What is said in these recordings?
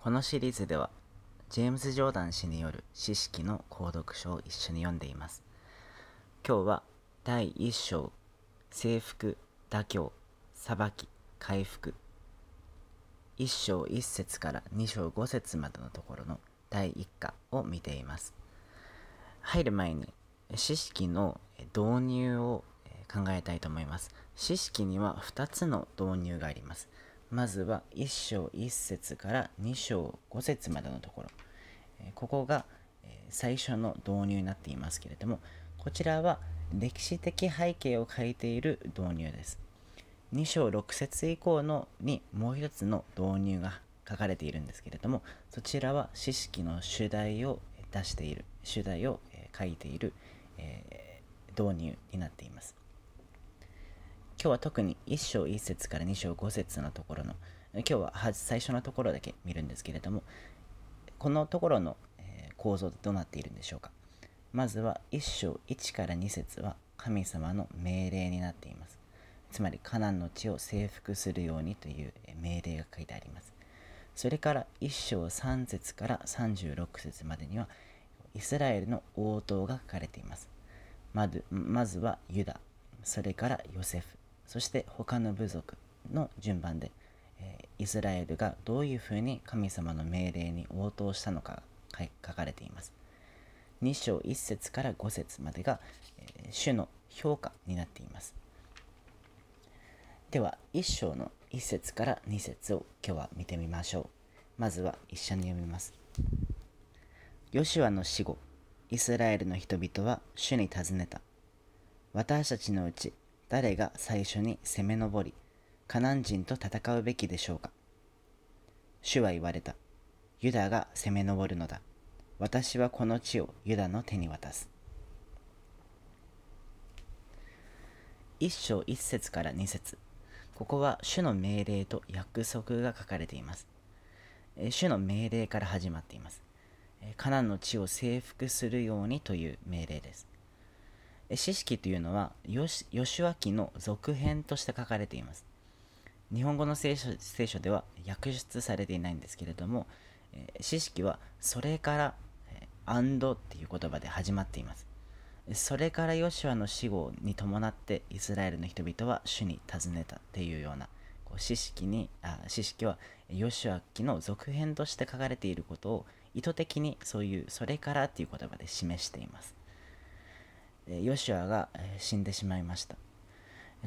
このシリーズではジェームズ・ジョーダン氏による知識の購読書を一緒に読んでいます。今日は第1章征服妥協裁き回復。1章1節から2章5節までのところの第1課を見ています。入る前に知識の導入を考えたいと思います。知識には2つの導入があります。まずは1章1節から2章5節までのところ。ここが最初の導入になっていますけれどもこちらは歴史的背景を書いている導入です。2章6節以降のにもう一つの導入が書かれているんですけれどもそちらは知識の主題を出している主題を書いている、え、導入になっています。今日は特に1章1節から2章5節のところの今日は最初のところだけ見るんですけれどもこのところの構造どうなっているんでしょうか。まずは1章1から2節は神様の命令になっています。つまりカナンの地を征服するようにという命令が書いてあります。それから1章3節から36節までにはイスラエルの応答が書かれています。まずまずはユダ。それからヨセフ。そして他の部族の順番で、えイスラエルがどういうふうに神様の命令に応答したのかが書かれています。2章1節から5節までが、え主の評価になっています。では1章の1節から2節を今日は見てみましょう。まずは一緒に読みます。ヨシュアの死後、イスラエルの人々は主に尋ねた。私たちのうち誰が最初に攻め上り、カナン人と戦うべきでしょうか？主は言われた。ユダが攻め上るのだ。私はこの地をユダの手に渡す。一章一節から二節。ここは主の命令と約束が書かれています。主の命令から始まっています。カナンの地を征服するようにという命令です。知識というのはヨシュア記の続編として書かれています。日本語の聖書聖書では訳出されていないんですけれども、えー、知識はそれから「え、アンド」っていう言葉で始まっています。それからヨシュアの死後に伴ってイスラエルの人々は主に尋ねたっていうようなこう知識にあ知識はヨシュア記の続編として書かれていることを意図的にそういうそれからっていう言葉で示しています。ヨシュアが死んでしまいました。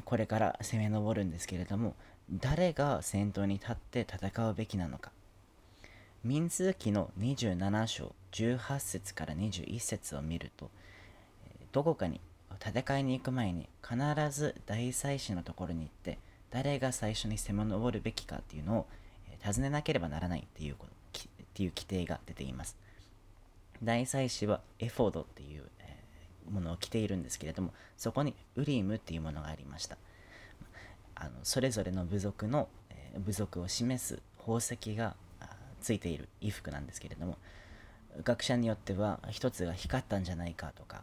これから攻め上るんですけれども誰が先頭に立って戦うべきなのか。民数記の27章18節から21節を見るとどこかに戦いに行く前に必ず大祭司のところに行って誰が最初に攻め上るべきかっていうのを尋ねなければならないっていうことっていう規定が出ています。大祭司はエフォードっていうものを着ているんですけれどもそこにウリームっていうものがありました。あのそれぞれの部族の、えー、部族を示す宝石がついている衣服なんですけれども学者によっては一つが光ったんじゃないかとか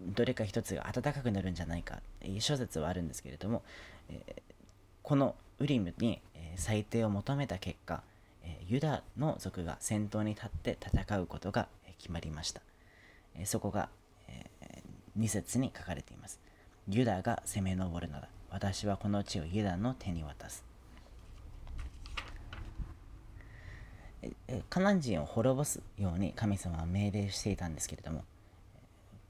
どれか一つが暖かくなるんじゃないか諸説はあるんですけれども、えー、このウリムに、裁定を求めた結果、ユダの族が先頭に立って戦うことが決まりました。えそこが、えー、2節に書かれています。ユダが攻め上るのだ。私はこの地をユダの手に渡す。カナン人を滅ぼすように神様は命令していたんですけれども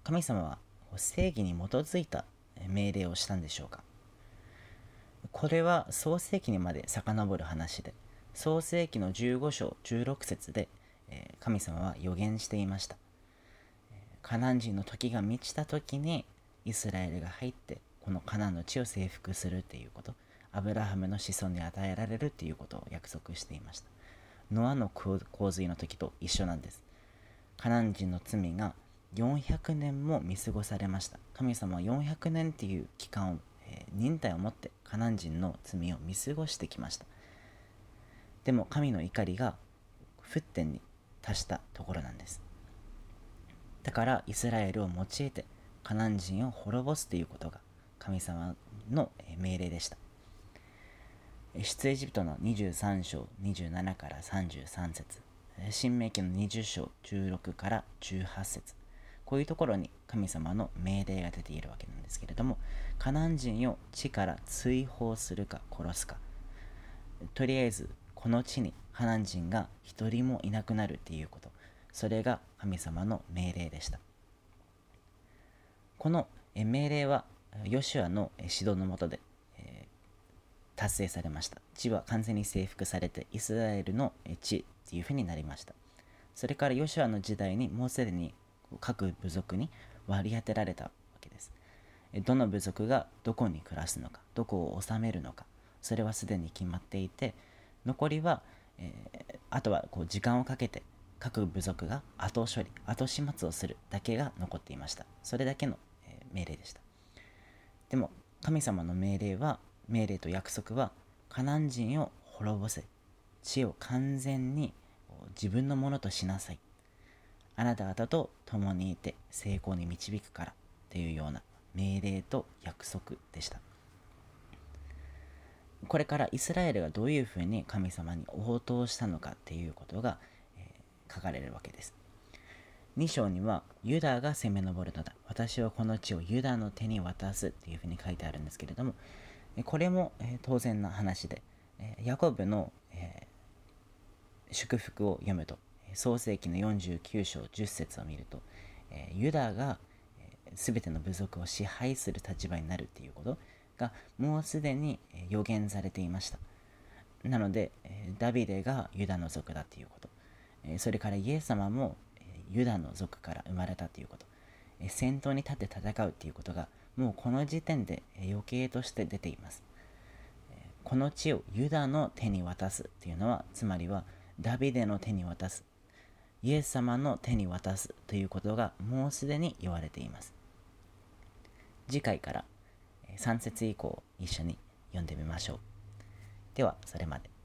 神様は正義に基づいた命令をしたんでしょうかこれは創世記にまで遡る話で創世記の15章16節で神様は予言していましたカナン人の時が満ちた時にイスラエルが入ってこのカナンの地を征服するっていうことアブラハムの子孫に与えられるっていうことを約束していました。ノアの洪水の時と一緒なんです。カナン人の罪が400年も見過ごされました。神様は400年っていう期間を、えー、忍耐を持ってカナン人の罪を見過ごしてきました。でも神の怒りが沸点に達したところなんです。だからイスラエルを用いてカナン人を滅ぼすということが神様の命令でした。出エジプトの23章27から33節。新明記の20章16から18節。こういうところに神様の命令が出ているわけなんですけれどもカナン人を地から追放するか殺すか。とりあえずこの地にカナン人が一人もいなくなるっていうこと。それが神様の命令でしたこの命令はヨシュアの指導のもとで達成されました。地は完全に征服されてイスラエルの地っていうふうになりました。それからヨシュアの時代にもうすでに各部族に割り当てられたわけです。どの部族がどこに暮らすのか、どこを治めるのか、それはすでに決まっていて、残りは、えー、あとはこう時間をかけて各部族が後処理、後始末をするだけが残っていました。それだけの、え、命令でした。でも神様の命令は命令と約束はカナン人を滅ぼせ地を完全に自分のものとしなさいあなた方と共にいて成功に導くからというような命令と約束でしたこれからイスラエルがどういうふうに神様に応答したのかっていうことが、書かれるわけです。2章にはユダが攻め上るのだ。私はこの地をユダの手に渡すっていうふうに書いてあるんですけれどもこれも、当然な話で、ヤコブの、え祝福を読むと創世紀の49章10節を見ると、ユダが、全ての部族を支配する立場になるっていうことがもうすでに予言されていました。なので、ダビデがユダの族だっていうこと、それからイエス様も、ユダの族から生まれたっていうこと、え先頭に立って戦うっていうことがもうこの時点で余計として出ています。この地をユダの手に渡すというのは、つまりはダビデの手に渡す、イエス様の手に渡すということがもうすでに言われています。次回から3節以降一緒に読んでみましょう。では、それまで。